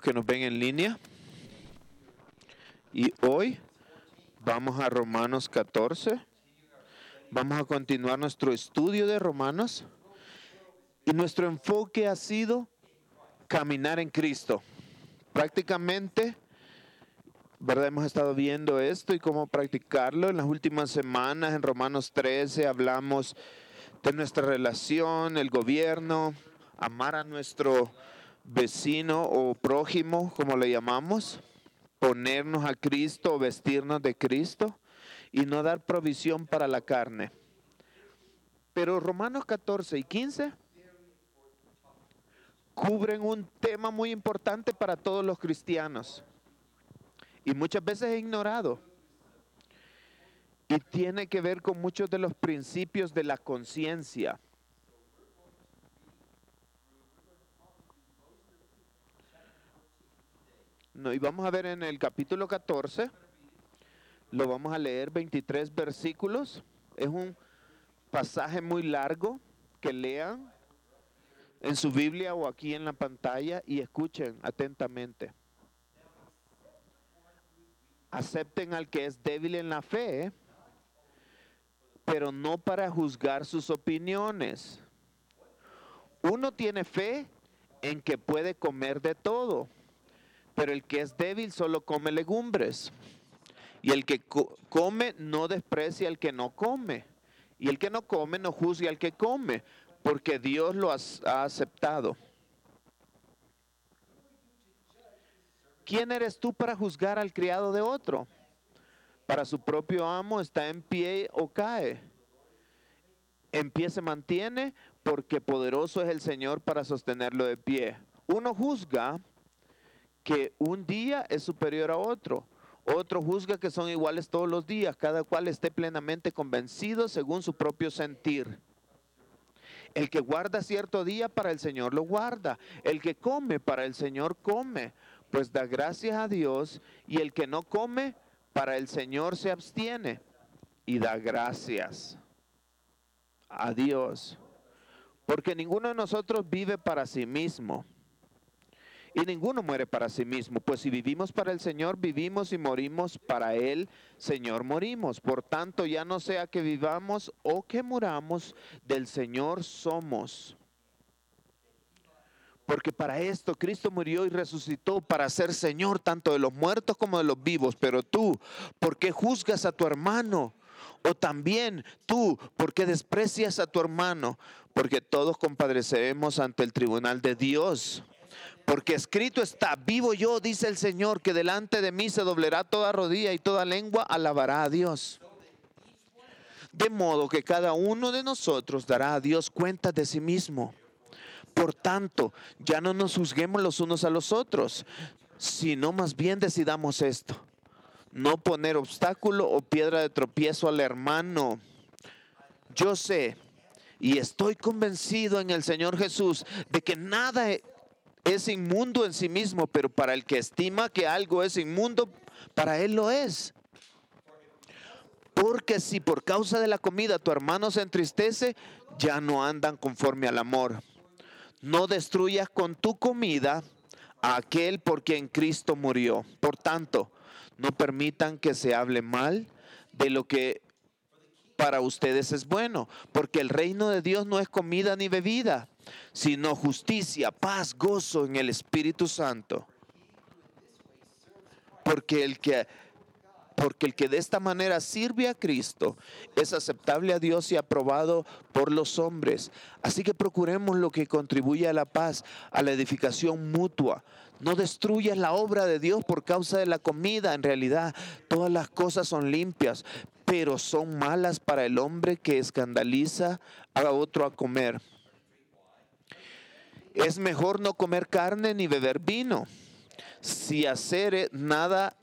que nos ven en línea. Y hoy vamos a Romanos 14. Vamos a continuar nuestro estudio de Romanos. Y nuestro enfoque ha sido caminar en Cristo. Prácticamente, ¿verdad? Hemos estado viendo esto y cómo practicarlo. En las últimas semanas, en Romanos 13, hablamos de nuestra relación, el gobierno, amar a nuestro vecino o prójimo, como le llamamos, ponernos a Cristo o vestirnos de Cristo y no dar provisión para la carne. Pero Romanos 14 y 15 cubren un tema muy importante para todos los cristianos y muchas veces es ignorado. Y tiene que ver con muchos de los principios de la conciencia. No, y vamos a ver en el capítulo 14, lo vamos a leer 23 versículos. Es un pasaje muy largo que lean en su Biblia o aquí en la pantalla y escuchen atentamente. Acepten al que es débil en la fe, pero no para juzgar sus opiniones. Uno tiene fe en que puede comer de todo pero el que es débil solo come legumbres. Y el que come no desprecia al que no come. Y el que no come no juzga al que come, porque Dios lo ha aceptado. ¿Quién eres tú para juzgar al criado de otro? Para su propio amo está en pie o cae. En pie se mantiene porque poderoso es el Señor para sostenerlo de pie. Uno juzga que un día es superior a otro. Otro juzga que son iguales todos los días, cada cual esté plenamente convencido según su propio sentir. El que guarda cierto día para el Señor lo guarda. El que come para el Señor come, pues da gracias a Dios. Y el que no come para el Señor se abstiene y da gracias a Dios. Porque ninguno de nosotros vive para sí mismo y ninguno muere para sí mismo, pues si vivimos para el Señor, vivimos y morimos para Él, Señor, morimos. Por tanto, ya no sea que vivamos o que muramos, del Señor somos. Porque para esto Cristo murió y resucitó para ser Señor tanto de los muertos como de los vivos. Pero tú, ¿por qué juzgas a tu hermano? O también tú, ¿por qué desprecias a tu hermano? Porque todos compadecemos ante el tribunal de Dios. Porque escrito está, vivo yo, dice el Señor, que delante de mí se doblará toda rodilla y toda lengua alabará a Dios. De modo que cada uno de nosotros dará a Dios cuenta de sí mismo. Por tanto, ya no nos juzguemos los unos a los otros, sino más bien decidamos esto. No poner obstáculo o piedra de tropiezo al hermano. Yo sé y estoy convencido en el Señor Jesús de que nada es inmundo en sí mismo, pero para el que estima que algo es inmundo, para él lo es. Porque si por causa de la comida tu hermano se entristece, ya no andan conforme al amor. No destruyas con tu comida a aquel por quien Cristo murió. Por tanto, no permitan que se hable mal de lo que para ustedes es bueno, porque el reino de Dios no es comida ni bebida, sino justicia, paz, gozo en el Espíritu Santo. Porque el que porque el que de esta manera sirve a Cristo es aceptable a Dios y aprobado por los hombres. Así que procuremos lo que contribuye a la paz, a la edificación mutua. No destruyas la obra de Dios por causa de la comida. En realidad, todas las cosas son limpias, pero son malas para el hombre que escandaliza a otro a comer. Es mejor no comer carne ni beber vino. Si hacer nada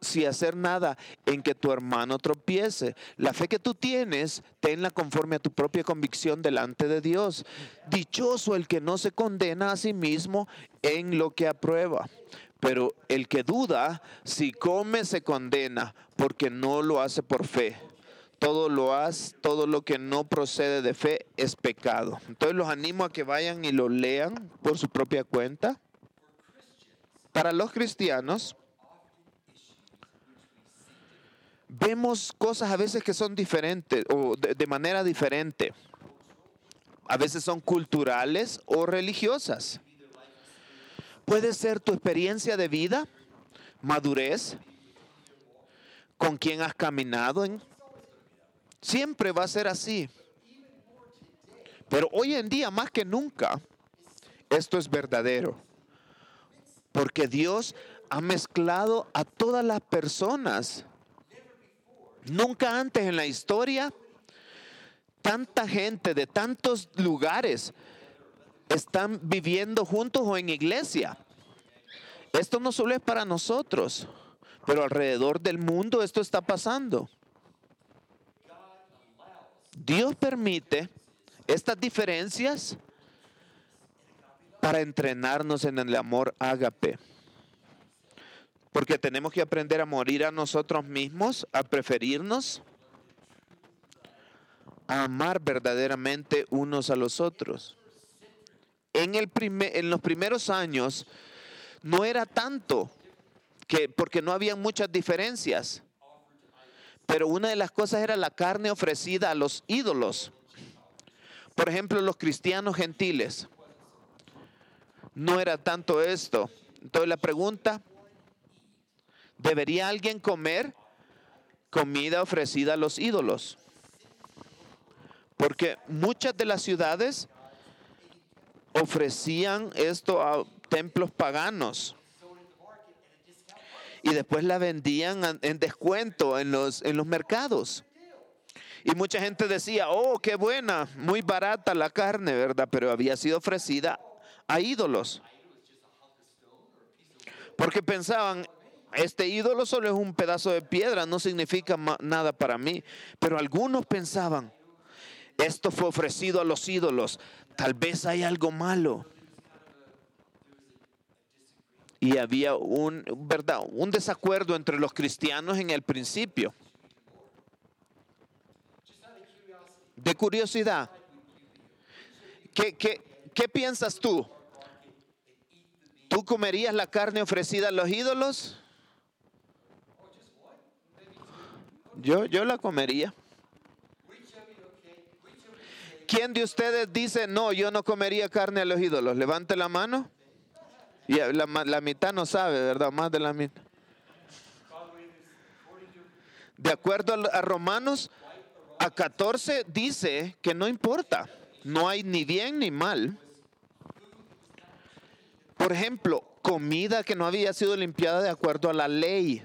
si hacer nada en que tu hermano tropiece. La fe que tú tienes, tenla conforme a tu propia convicción delante de Dios. Dichoso el que no se condena a sí mismo en lo que aprueba. Pero el que duda, si come, se condena, porque no lo hace por fe. Todo lo hace, todo lo que no procede de fe es pecado. Entonces los animo a que vayan y lo lean por su propia cuenta. Para los cristianos, vemos cosas a veces que son diferentes o de, de manera diferente. A veces son culturales o religiosas. Puede ser tu experiencia de vida, madurez, con quien has caminado en. Siempre va a ser así. Pero hoy en día, más que nunca, esto es verdadero. Porque Dios ha mezclado a todas las personas. Nunca antes en la historia, tanta gente de tantos lugares están viviendo juntos o en iglesia. Esto no solo es para nosotros, pero alrededor del mundo esto está pasando. Dios permite estas diferencias para entrenarnos en el amor ágape. Porque tenemos que aprender a morir a nosotros mismos, a preferirnos, a amar verdaderamente unos a los otros. En, el en los primeros años no era tanto, que, porque no había muchas diferencias. Pero una de las cosas era la carne ofrecida a los ídolos. Por ejemplo, los cristianos gentiles. No era tanto esto. Entonces la pregunta, ¿debería alguien comer comida ofrecida a los ídolos? Porque muchas de las ciudades ofrecían esto a templos paganos y después la vendían en descuento en los, en los mercados. Y mucha gente decía, oh, qué buena, muy barata la carne, ¿verdad? Pero había sido ofrecida a ídolos. Porque pensaban, este ídolo solo es un pedazo de piedra, no significa nada para mí. Pero algunos pensaban, esto fue ofrecido a los ídolos, tal vez hay algo malo. Y había un, ¿verdad? un desacuerdo entre los cristianos en el principio. De curiosidad, ¿qué, qué piensas tú? ¿Tú comerías la carne ofrecida a los ídolos? Yo, yo la comería. ¿Quién de ustedes dice, no, yo no comería carne a los ídolos? Levante la mano. Y la, la mitad no sabe, ¿verdad? Más de la mitad. De acuerdo a Romanos, a 14 dice que no importa, no hay ni bien ni mal. Por ejemplo, comida que no había sido limpiada de acuerdo a la ley.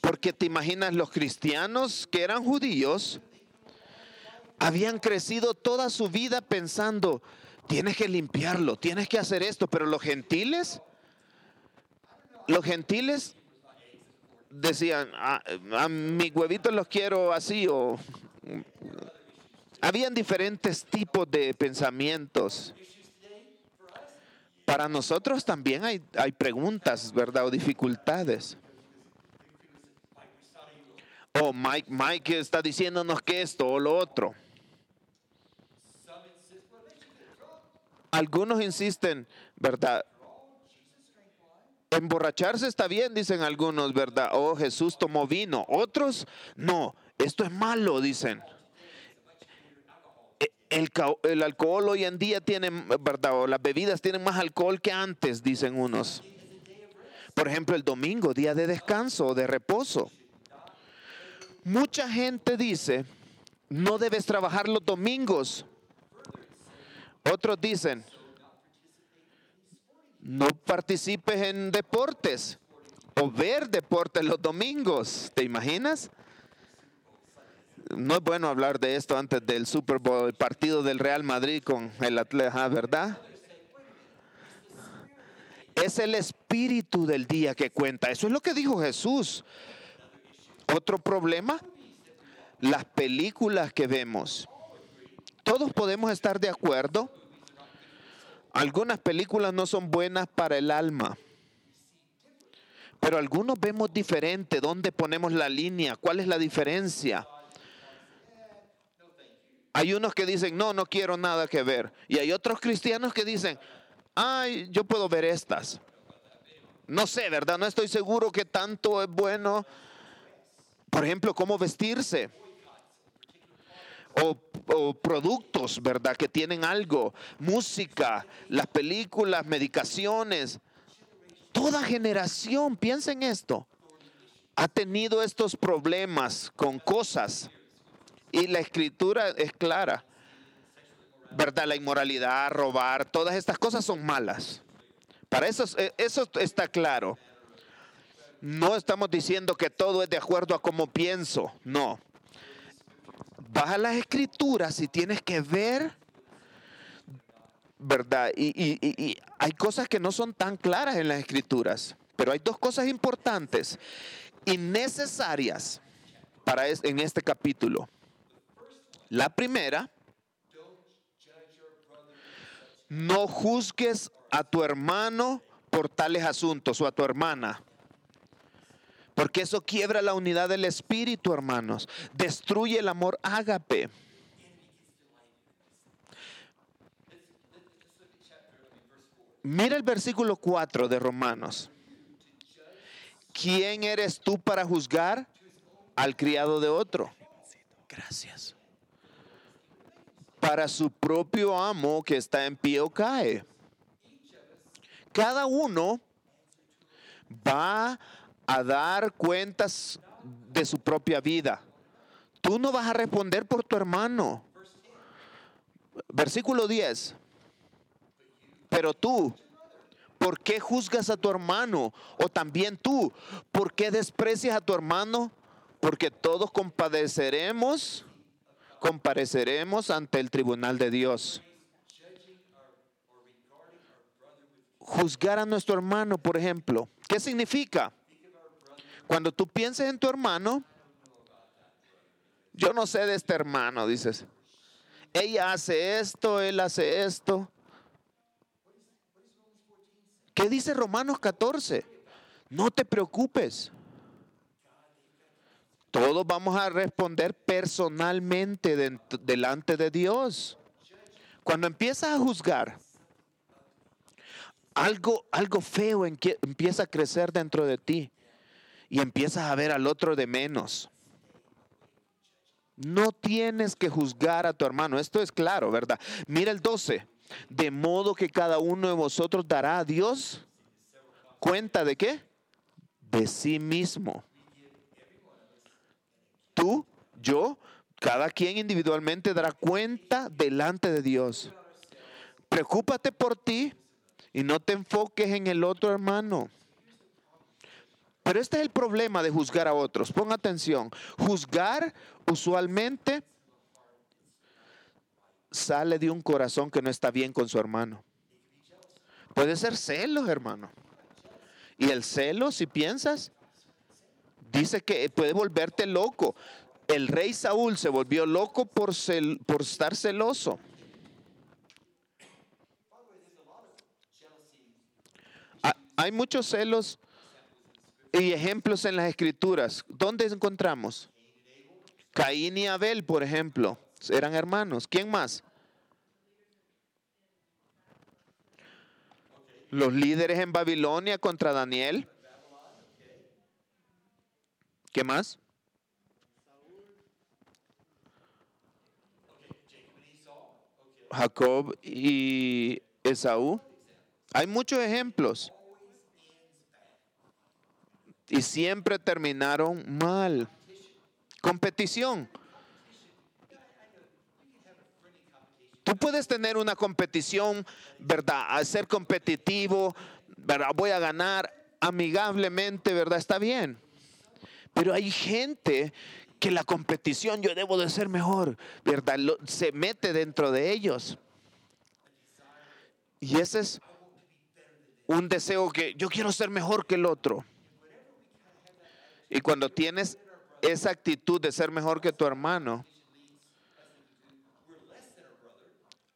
Porque te imaginas los cristianos que eran judíos, habían crecido toda su vida pensando, tienes que limpiarlo, tienes que hacer esto, pero los gentiles, los gentiles decían, a, a mis huevitos los quiero así o... Habían diferentes tipos de pensamientos. Para nosotros también hay, hay preguntas, ¿verdad? O dificultades. O Mike, Mike está diciéndonos que esto o lo otro. Algunos insisten, ¿verdad? Emborracharse está bien, dicen algunos, ¿verdad? Oh, Jesús tomó vino. Otros, no, esto es malo, dicen. E, el, alcohol hoy en día tiene, ¿verdad? O las bebidas tienen más alcohol que antes, dicen unos. Por ejemplo, el domingo, día de descanso, de reposo. Mucha gente dice, no debes trabajar los domingos otros dicen, no participes en deportes o ver deportes los domingos. ¿Te imaginas? No es bueno hablar de esto antes del Super Bowl, el partido del Real Madrid con el Atleta, ¿verdad? Es el espíritu del día que cuenta. Eso es lo que dijo Jesús. Otro problema, las películas que vemos todos podemos estar de acuerdo. Algunas películas no son buenas para el alma. Pero algunos vemos diferente. ¿Dónde ponemos la línea? ¿Cuál es la diferencia? Hay unos que dicen, no, no quiero nada que ver. Y hay otros cristianos que dicen, ay, yo puedo ver estas. No sé, ¿verdad? No estoy seguro que tanto es bueno. Por ejemplo, cómo vestirse. O, productos, ¿verdad? Que tienen algo. Música, las películas, medicaciones. Toda generación, piensa en esto, ha tenido estos problemas con cosas. Y la escritura es clara. ¿Verdad? La inmoralidad, robar, todas estas cosas son malas. Para eso, eh, eso está claro. No estamos diciendo que todo es de acuerdo a cómo pienso, no. Baja las escrituras y tienes que ver, ¿verdad? Y, y, hay cosas que no son tan claras en las escrituras, pero hay dos cosas importantes y necesarias para en este capítulo. La primera, no juzgues a tu hermano por tales asuntos o a tu hermana. Porque eso quiebra la unidad del espíritu, hermanos. Destruye el amor ágape. Mira el versículo 4 de Romanos. ¿Quién eres tú para juzgar al criado de otro? Gracias. Para su propio amo que está en pie o cae cada uno va a dar cuentas de su propia vida. Tú no vas a responder por tu hermano. Versículo 10. Pero tú, ¿por qué juzgas a tu hermano? O también tú, ¿por qué desprecias a tu hermano? Porque todos compadeceremos, compareceremos ante el tribunal de Dios. juzgar a nuestro hermano, por ejemplo. ¿Qué significa? Cuando tú pienses en tu hermano, yo no sé de este hermano, dices. Ella hace esto, él hace esto. ¿Qué dice Romanos 14? No te preocupes. Todos vamos a responder personalmente delante de Dios. Cuando empiezas a juzgar, algo, algo feo empieza a crecer dentro de ti y empiezas a ver al otro de menos. No tienes que juzgar a tu hermano. Esto es claro, ¿verdad? Mira el 12. De modo que cada uno de vosotros dará a Dios cuenta de qué? De sí mismo. Tú, yo, cada quien individualmente dará cuenta delante de Dios. Preocúpate por ti y no te enfoques en el otro hermano. Pero este es el problema de juzgar a otros. Pon atención. Juzgar usualmente sale de un corazón que no está bien con su hermano. Puede ser celos, hermano. Y el celo, si piensas, dice que puede volverte loco. El rey Saúl se volvió loco por, por estar celoso. Hay muchos celos y ejemplos en las escrituras. ¿Dónde encontramos? Caín y Abel, por ejemplo, eran hermanos. ¿Quién más? Los líderes en Babilonia contra Daniel. ¿Qué más? Jacob y Esaú. Hay muchos ejemplos y siempre terminaron mal. Competición. Tú puedes tener una competición, ¿verdad? A ser competitivo, ¿verdad? Voy a ganar amigablemente, ¿verdad? Está bien. Pero hay gente que la competición, yo debo de ser mejor, ¿verdad? se mete dentro de ellos. Y ese es un deseo que yo quiero ser mejor que el otro. Y cuando tienes esa actitud de ser mejor que tu hermano,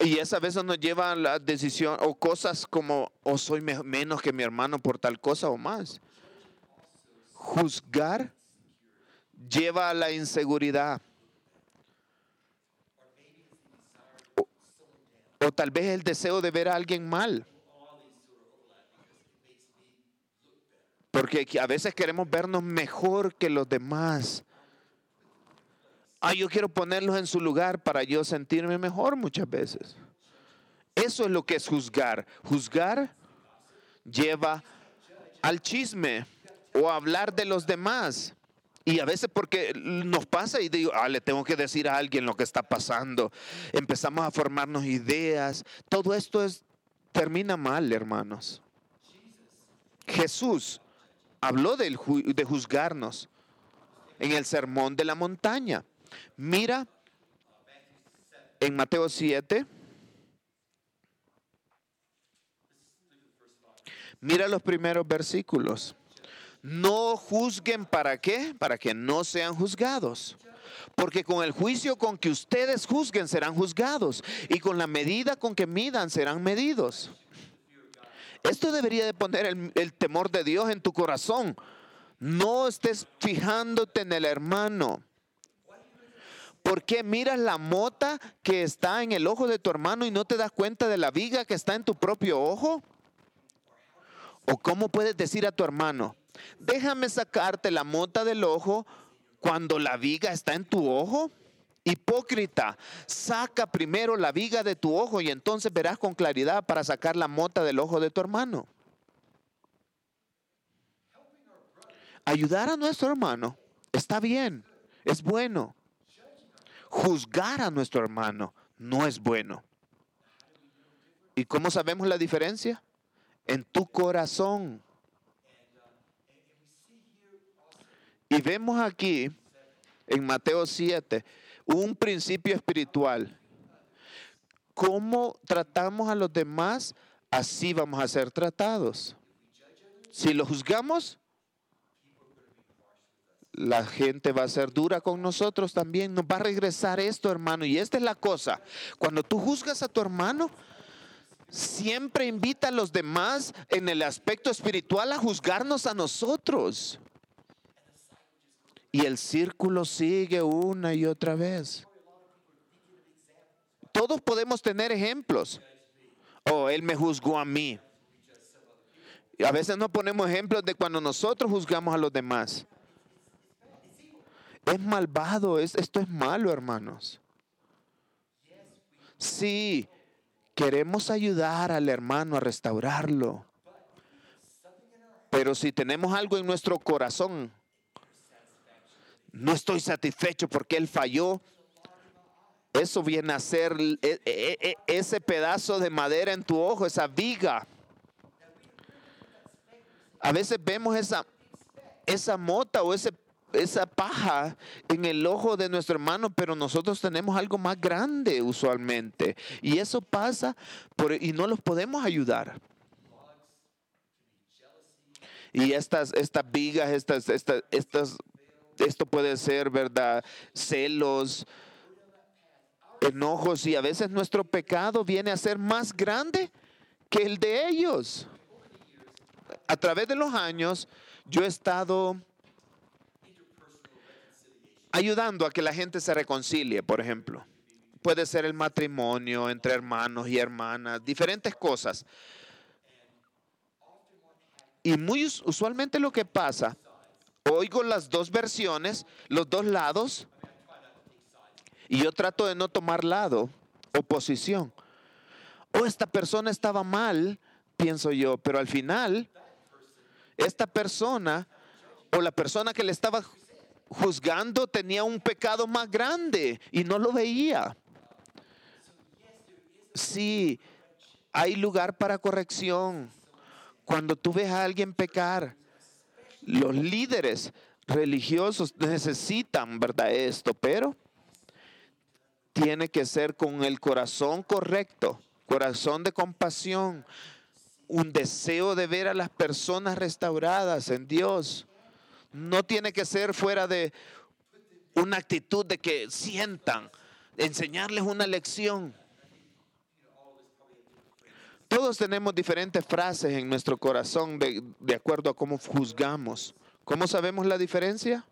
y esa veces nos lleva a la decisión o cosas como, o soy menos que mi hermano por tal cosa o más. Juzgar lleva a la inseguridad. O, tal vez el deseo de ver a alguien mal. Porque a veces queremos vernos mejor que los demás. Ah, yo quiero ponerlos en su lugar para yo sentirme mejor muchas veces. Eso es lo que es juzgar. Juzgar lleva al chisme o a hablar de los demás. Y a veces porque nos pasa y digo, ah, le tengo que decir a alguien lo que está pasando. Empezamos a formarnos ideas. Todo esto es, termina mal, hermanos. Jesús habló de, de juzgarnos en el sermón de la montaña. Mira en Mateo 7. Mira los primeros versículos. No juzguen para qué? Para que no sean juzgados. Porque con el juicio con que ustedes juzguen serán juzgados y con la medida con que midan serán medidos. Esto debería de poner el, el temor de Dios en tu corazón. No estés fijándote en el hermano. ¿Por qué miras la mota que está en el ojo de tu hermano y no te das cuenta de la viga que está en tu propio ojo? ¿O cómo puedes decir a tu hermano, déjame sacarte la mota del ojo cuando la viga está en tu ojo? Hipócrita, saca primero la viga de tu ojo y entonces verás con claridad para sacar la mota del ojo de tu hermano. Ayudar a nuestro hermano está bien, es bueno. Juzgar a nuestro hermano no es bueno. ¿Y cómo sabemos la diferencia? En tu corazón. Y vemos aquí en Mateo 7 un principio espiritual. ¿Cómo tratamos a los demás? Así vamos a ser tratados. Si lo juzgamos, la gente va a ser dura con nosotros también. Nos va a regresar esto, hermano. Y esta es la cosa. Cuando tú juzgas a tu hermano, siempre invita a los demás en el aspecto espiritual a juzgarnos a nosotros. Y el círculo sigue una y otra vez. Todos podemos tener ejemplos. Oh, él me juzgó a mí. A veces no ponemos ejemplos de cuando nosotros juzgamos a los demás. Es malvado, es, esto es malo, hermanos. Sí, queremos ayudar al hermano a restaurarlo. Pero si tenemos algo en nuestro corazón no estoy satisfecho porque él falló. Eso viene a ser e, e, e, ese pedazo de madera en tu ojo, esa viga. A veces vemos esa, esa mota o ese, esa paja en el ojo de nuestro hermano, pero nosotros tenemos algo más grande usualmente. Y eso pasa y no los podemos ayudar. Y estas, estas vigas, estas, estas, estas esto puede ser, ¿verdad? Celos, enojos y a veces nuestro pecado viene a ser más grande que el de ellos. A través de los años yo he estado ayudando a que la gente se reconcilie, por ejemplo. Puede ser el matrimonio entre hermanos y hermanas, diferentes cosas. Y muy usualmente lo que pasa oigo las dos versiones, los dos lados, y yo trato de no tomar lado o posición. O esta persona estaba mal, pienso yo, pero al final, esta persona o la persona que le estaba juzgando tenía un pecado más grande y no lo veía. Sí, hay lugar para corrección. Cuando tú ves a alguien pecar, los líderes religiosos necesitan, ¿verdad? Esto, pero tiene que ser con el corazón correcto, corazón de compasión, un deseo de ver a las personas restauradas en Dios. No tiene que ser fuera de una actitud de que sientan, enseñarles una lección. Todos tenemos diferentes frases en nuestro corazón de, acuerdo a cómo juzgamos. ¿Cómo sabemos la diferencia?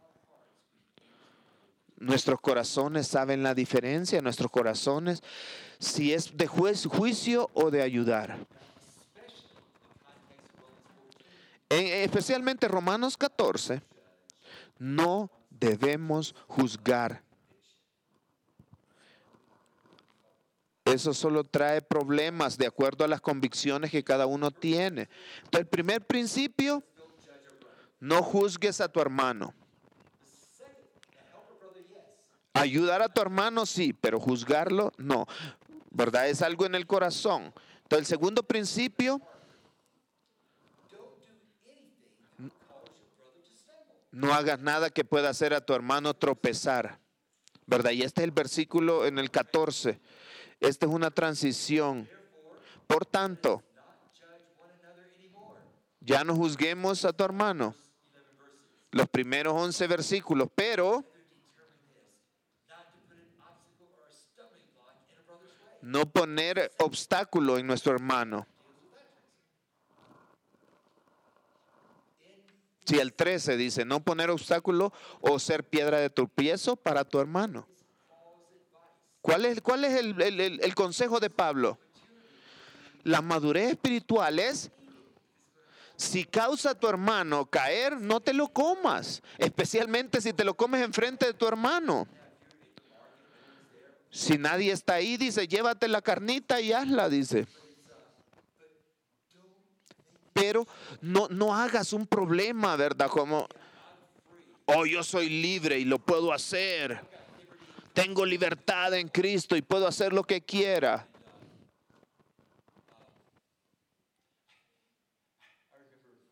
Nuestros corazones saben la diferencia, nuestros corazones, si es de juicio o de ayudar. especialmente Romanos 14, no debemos juzgar. Eso solo trae problemas de acuerdo a las convicciones que cada uno tiene. Entonces, el primer principio, no juzgues a tu hermano. Ayudar a tu hermano sí, pero juzgarlo no. ¿Verdad? Es algo en el corazón. Entonces, el segundo principio, no hagas nada que pueda hacer a tu hermano tropezar. ¿Verdad? Y este es el versículo en el 14. Esta es una transición. Por tanto, ya no juzguemos a tu hermano. Los primeros 11 versículos, pero no poner obstáculo en nuestro hermano. Si el 13 dice, no poner obstáculo o ser piedra de tropiezo para tu hermano. ¿Cuál es, cuál es el, el consejo de Pablo? La madurez espiritual es, si causa a tu hermano caer, no te lo comas, especialmente si te lo comes enfrente de tu hermano. Si nadie está ahí, dice, llévate la carnita y hazla, dice pero no, no hagas un problema, ¿verdad? Como, oh, yo soy libre y lo puedo hacer. Tengo libertad en Cristo y puedo hacer lo que quiera.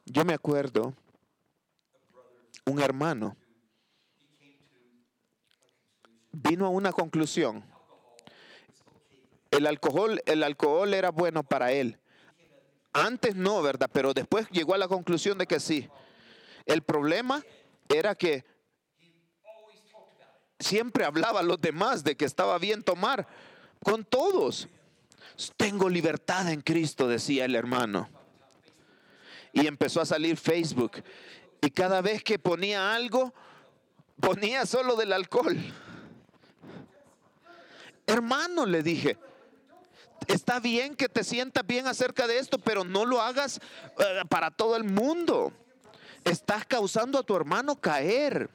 Yo me acuerdo, un hermano vino a una conclusión. El alcohol, el alcohol era bueno para él. Antes no, ¿verdad? Pero después llegó a la conclusión de que sí. El problema era que siempre hablaba a los demás de que estaba bien tomar con todos. Tengo libertad en Cristo, decía el hermano. Y empezó a salir Facebook. Y cada vez que ponía algo, ponía solo del alcohol. Hermano, le dije, está bien que te sientas bien acerca de esto, pero no lo hagas eh, para todo el mundo. Estás causando a tu hermano caer.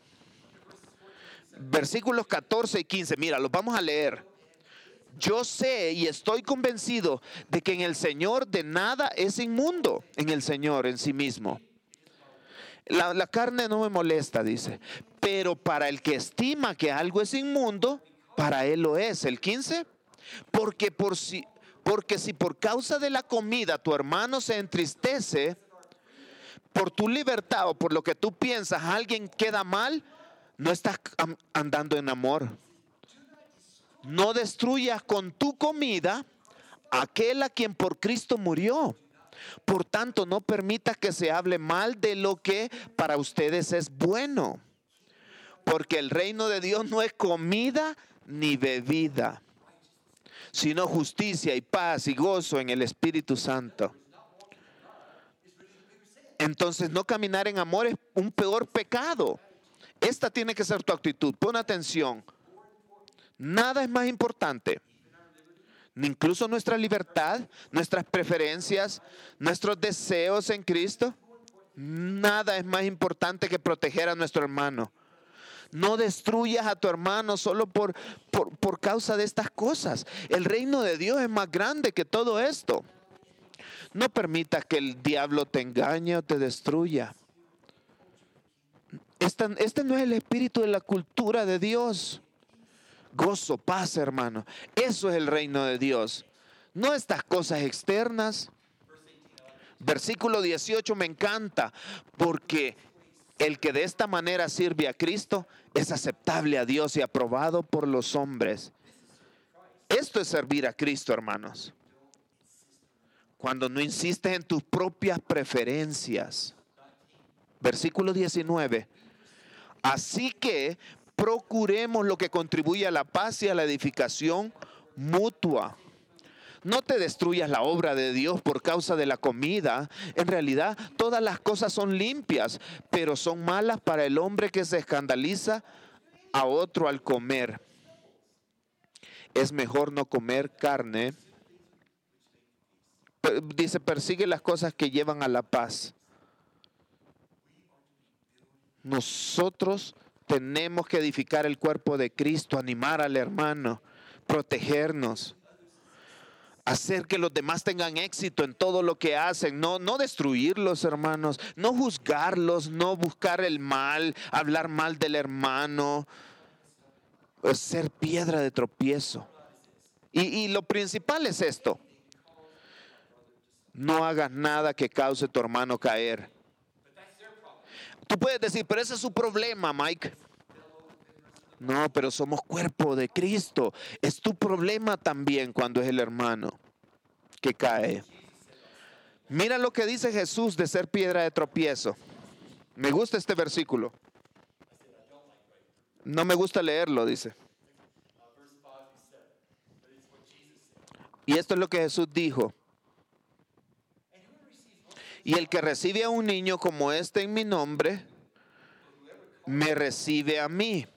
Versículos 14 y 15, mira, los vamos a leer. Yo sé y estoy convencido de que en el Señor de nada es inmundo, en el Señor en sí mismo. La, carne no me molesta, dice. Pero para el que estima que algo es inmundo, para él lo es. El 15. Porque por si, porque si por causa de la comida tu hermano se entristece, por tu libertad o por lo que tú piensas, alguien queda mal, no estás andando en amor. No destruyas con tu comida aquel a quien por Cristo murió. Por tanto, no permita que se hable mal de lo que para ustedes es bueno. Porque el reino de Dios no es comida ni bebida sino justicia y paz y gozo en el Espíritu Santo. Entonces no caminar en amor es un peor pecado. Esta tiene que ser tu actitud. Pon atención. Nada es más importante. Incluso nuestra libertad, nuestras preferencias, nuestros deseos en Cristo. Nada es más importante que proteger a nuestro hermano. No destruyas a tu hermano solo por, por, causa de estas cosas. El reino de Dios es más grande que todo esto. No permitas que el diablo te engañe o te destruya. Este, este, no es el espíritu de la cultura de Dios. Gozo, paz, hermano. Eso es el reino de Dios. No estas cosas externas. Versículo 18 me encanta porque el que de esta manera sirve a Cristo es aceptable a Dios y aprobado por los hombres. Esto es servir a Cristo, hermanos. Cuando no insistes en tus propias preferencias. Versículo 19. Así que procuremos lo que contribuye a la paz y a la edificación mutua. No te destruyas la obra de Dios por causa de la comida. En realidad, todas las cosas son limpias, pero son malas para el hombre que se escandaliza a otro al comer. Es mejor no comer carne. Dice, persigue las cosas que llevan a la paz. Nosotros tenemos que edificar el cuerpo de Cristo, animar al hermano, protegernos, hacer que los demás tengan éxito en todo lo que hacen, no, no destruirlos, hermanos, no juzgarlos, no buscar el mal, hablar mal del hermano, ser piedra de tropiezo. Y, y lo principal es esto, no hagas nada que cause tu hermano caer. Tú puedes decir, pero ese es su problema, Mike. No, pero somos cuerpo de Cristo. Es tu problema también cuando es el hermano que cae. Mira lo que dice Jesús de ser piedra de tropiezo. Me gusta este versículo. No me gusta leerlo, dice. Y esto es lo que Jesús dijo. Y el que recibe a un niño como este en mi nombre, me recibe a mí.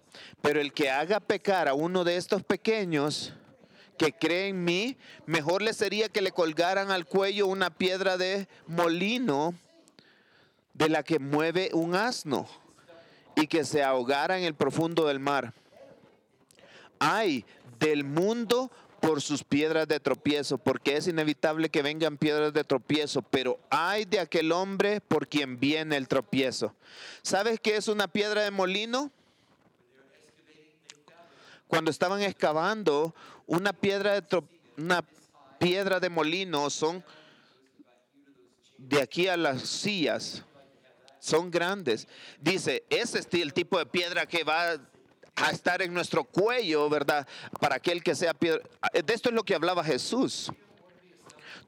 Pero el que haga pecar a uno de estos pequeños que cree en mí, mejor le sería que le colgaran al cuello una piedra de molino de la que mueve un asno y que se ahogara en el profundo del mar. Ay, del mundo por sus piedras de tropiezo, porque es inevitable que vengan piedras de tropiezo, pero hay de aquel hombre por quien viene el tropiezo. ¿Sabes qué es una piedra de molino? Cuando estaban excavando una piedra de una piedra de molino son de aquí a las sillas son grandes. Dice, ese es el tipo de piedra que va a estar en nuestro cuello, ¿verdad? Para aquel que sea piedra. De esto es lo que hablaba Jesús.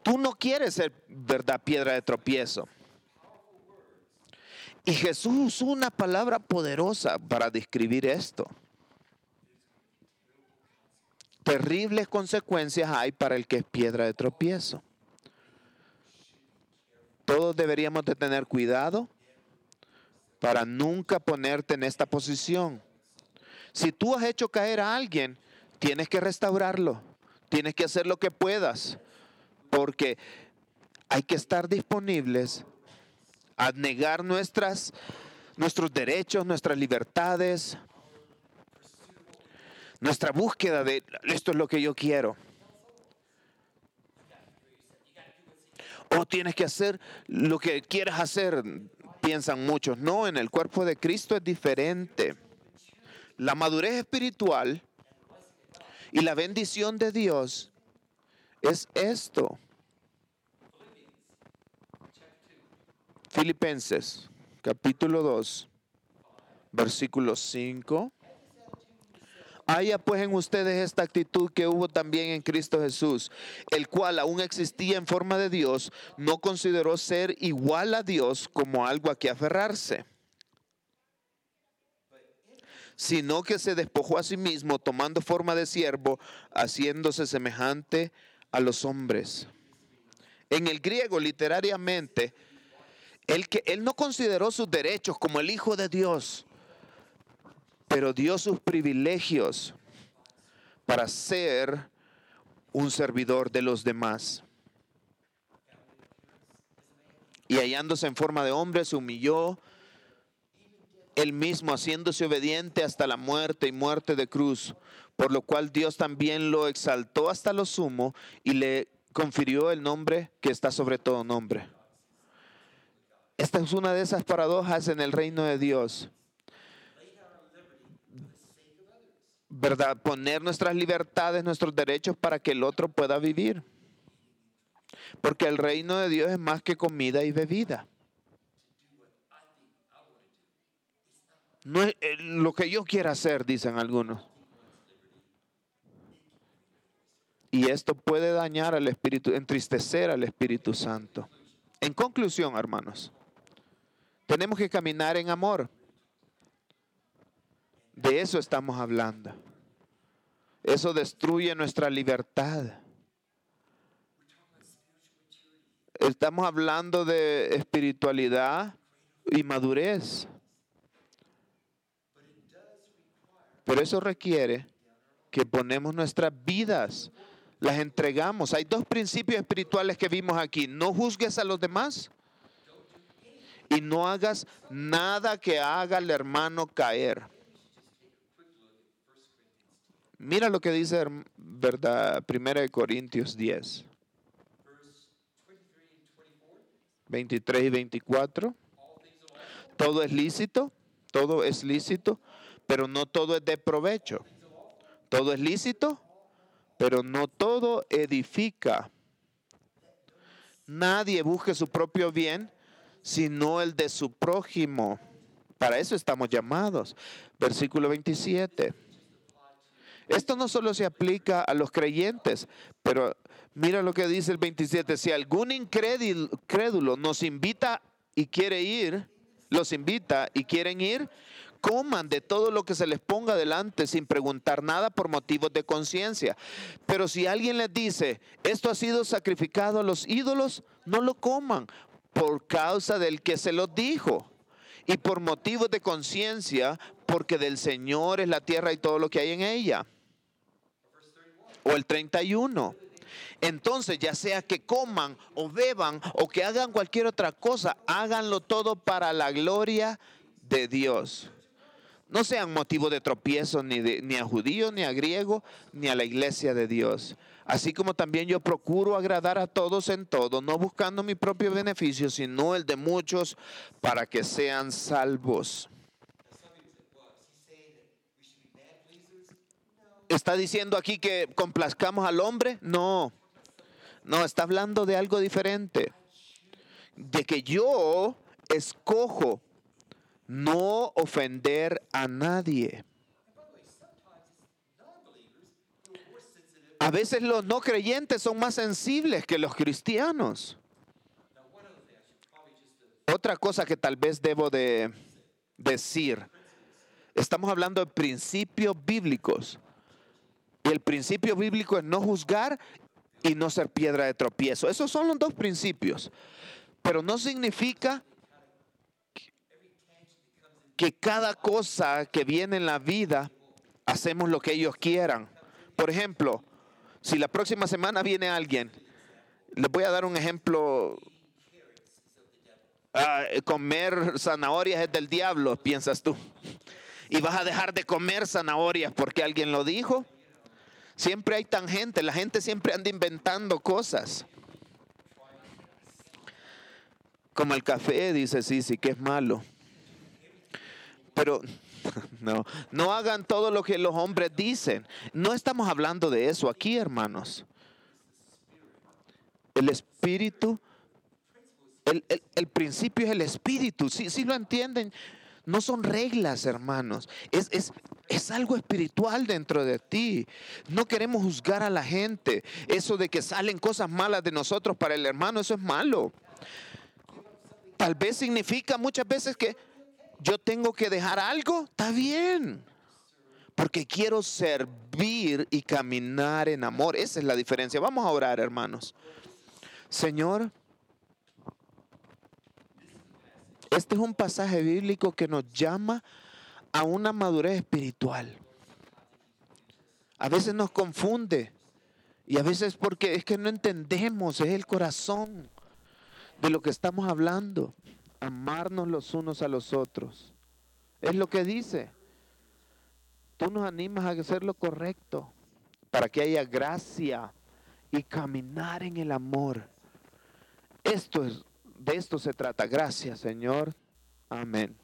Tú no quieres ser, ¿verdad? Piedra de tropiezo. Y Jesús usó una palabra poderosa para describir esto. Terribles consecuencias hay para el que es piedra de tropiezo. Todos deberíamos de tener cuidado para nunca ponerte en esta posición. Si tú has hecho caer a alguien, tienes que restaurarlo. Tienes que hacer lo que puedas. Porque hay que estar disponibles a negar nuestras, nuestros derechos, nuestras libertades, nuestra búsqueda de esto es lo que yo quiero. O tienes que hacer lo que quieras hacer, piensan muchos. No, en el cuerpo de Cristo es diferente. La madurez espiritual y la bendición de Dios es esto. Filipenses capítulo 2, versículo 5. Haya pues en ustedes esta actitud que hubo también en Cristo Jesús, el cual aún existía en forma de Dios, no consideró ser igual a Dios como algo a que aferrarse sino que se despojó a sí mismo, tomando forma de siervo, haciéndose semejante a los hombres. En el griego, literariamente, él, que, él no consideró sus derechos como el Hijo de Dios, pero dio sus privilegios para ser un servidor de los demás. Y hallándose en forma de hombre, se humilló él mismo haciéndose obediente hasta la muerte y muerte de cruz, por lo cual Dios también lo exaltó hasta lo sumo y le confirió el nombre que está sobre todo nombre. Esta es una de esas paradojas en el reino de Dios. ¿Verdad? Poner nuestras libertades, nuestros derechos para que el otro pueda vivir. Porque el reino de Dios es más que comida y bebida. No es eh, lo que yo quiera hacer, dicen algunos. Y esto puede dañar al Espíritu, entristecer al Espíritu Santo. En conclusión, hermanos, tenemos que caminar en amor. De eso estamos hablando. Eso destruye nuestra libertad. Estamos hablando de espiritualidad y madurez. Pero eso requiere que ponemos nuestras vidas, las entregamos. Hay dos principios espirituales que vimos aquí. No juzgues a los demás y no hagas nada que haga al hermano caer. Mira lo que dice, ¿verdad? Primera de Corintios 10. 23 y 24. Todo es lícito, todo es lícito, pero no todo es de provecho. Todo es lícito, pero no todo edifica. Nadie busque su propio bien, sino el de su prójimo. Para eso estamos llamados. Versículo 27. Esto no solo se aplica a los creyentes, pero mira lo que dice el 27. Si algún incrédulo nos invita y quiere ir, los invita y quieren ir, coman de todo lo que se les ponga delante sin preguntar nada por motivos de conciencia. Pero si alguien les dice, esto ha sido sacrificado a los ídolos, no lo coman por causa del que se los dijo. Y por motivos de conciencia, porque del Señor es la tierra y todo lo que hay en ella. O el 31. Entonces, ya sea que coman o beban o que hagan cualquier otra cosa, háganlo todo para la gloria de Dios. No sean motivo de tropiezo ni, ni a judío, ni a griego, ni a la iglesia de Dios. Así como también yo procuro agradar a todos en todo, no buscando mi propio beneficio, sino el de muchos para que sean salvos. ¿Está diciendo aquí que complazcamos al hombre? No. No, está hablando de algo diferente. De que yo escojo no ofender a nadie. A veces los no creyentes son más sensibles que los cristianos. Otra cosa que tal vez debo de decir, estamos hablando de principios bíblicos. Y el principio bíblico es no juzgar y no ser piedra de tropiezo. Esos son los dos principios. Pero no significa que cada cosa que viene en la vida hacemos lo que ellos quieran. Por ejemplo, si la próxima semana viene alguien, les voy a dar un ejemplo. Ah, comer zanahorias es del diablo, piensas tú. Y vas a dejar de comer zanahorias porque alguien lo dijo. Siempre hay tangente, la gente siempre anda inventando cosas. Como el café, dice sí, sí, que es malo. Pero no, no hagan todo lo que los hombres dicen. No estamos hablando de eso aquí, hermanos. El espíritu, el, principio es el espíritu. Si sí, lo entienden, no son reglas, hermanos. Es, es, es algo espiritual dentro de ti. No queremos juzgar a la gente. Eso de que salen cosas malas de nosotros para el hermano, eso es malo. Tal vez significa muchas veces que yo tengo que dejar algo, está bien. Porque quiero servir y caminar en amor. Esa es la diferencia. Vamos a orar, hermanos. Señor, este es un pasaje bíblico que nos llama a una madurez espiritual. A veces nos confunde y a veces porque es que no entendemos, es el corazón de lo que estamos hablando amarnos los unos a los otros. Es lo que dice. Tú nos animas a hacer lo correcto para que haya gracia y caminar en el amor. Esto es, de esto se trata. Gracias, Señor. Amén.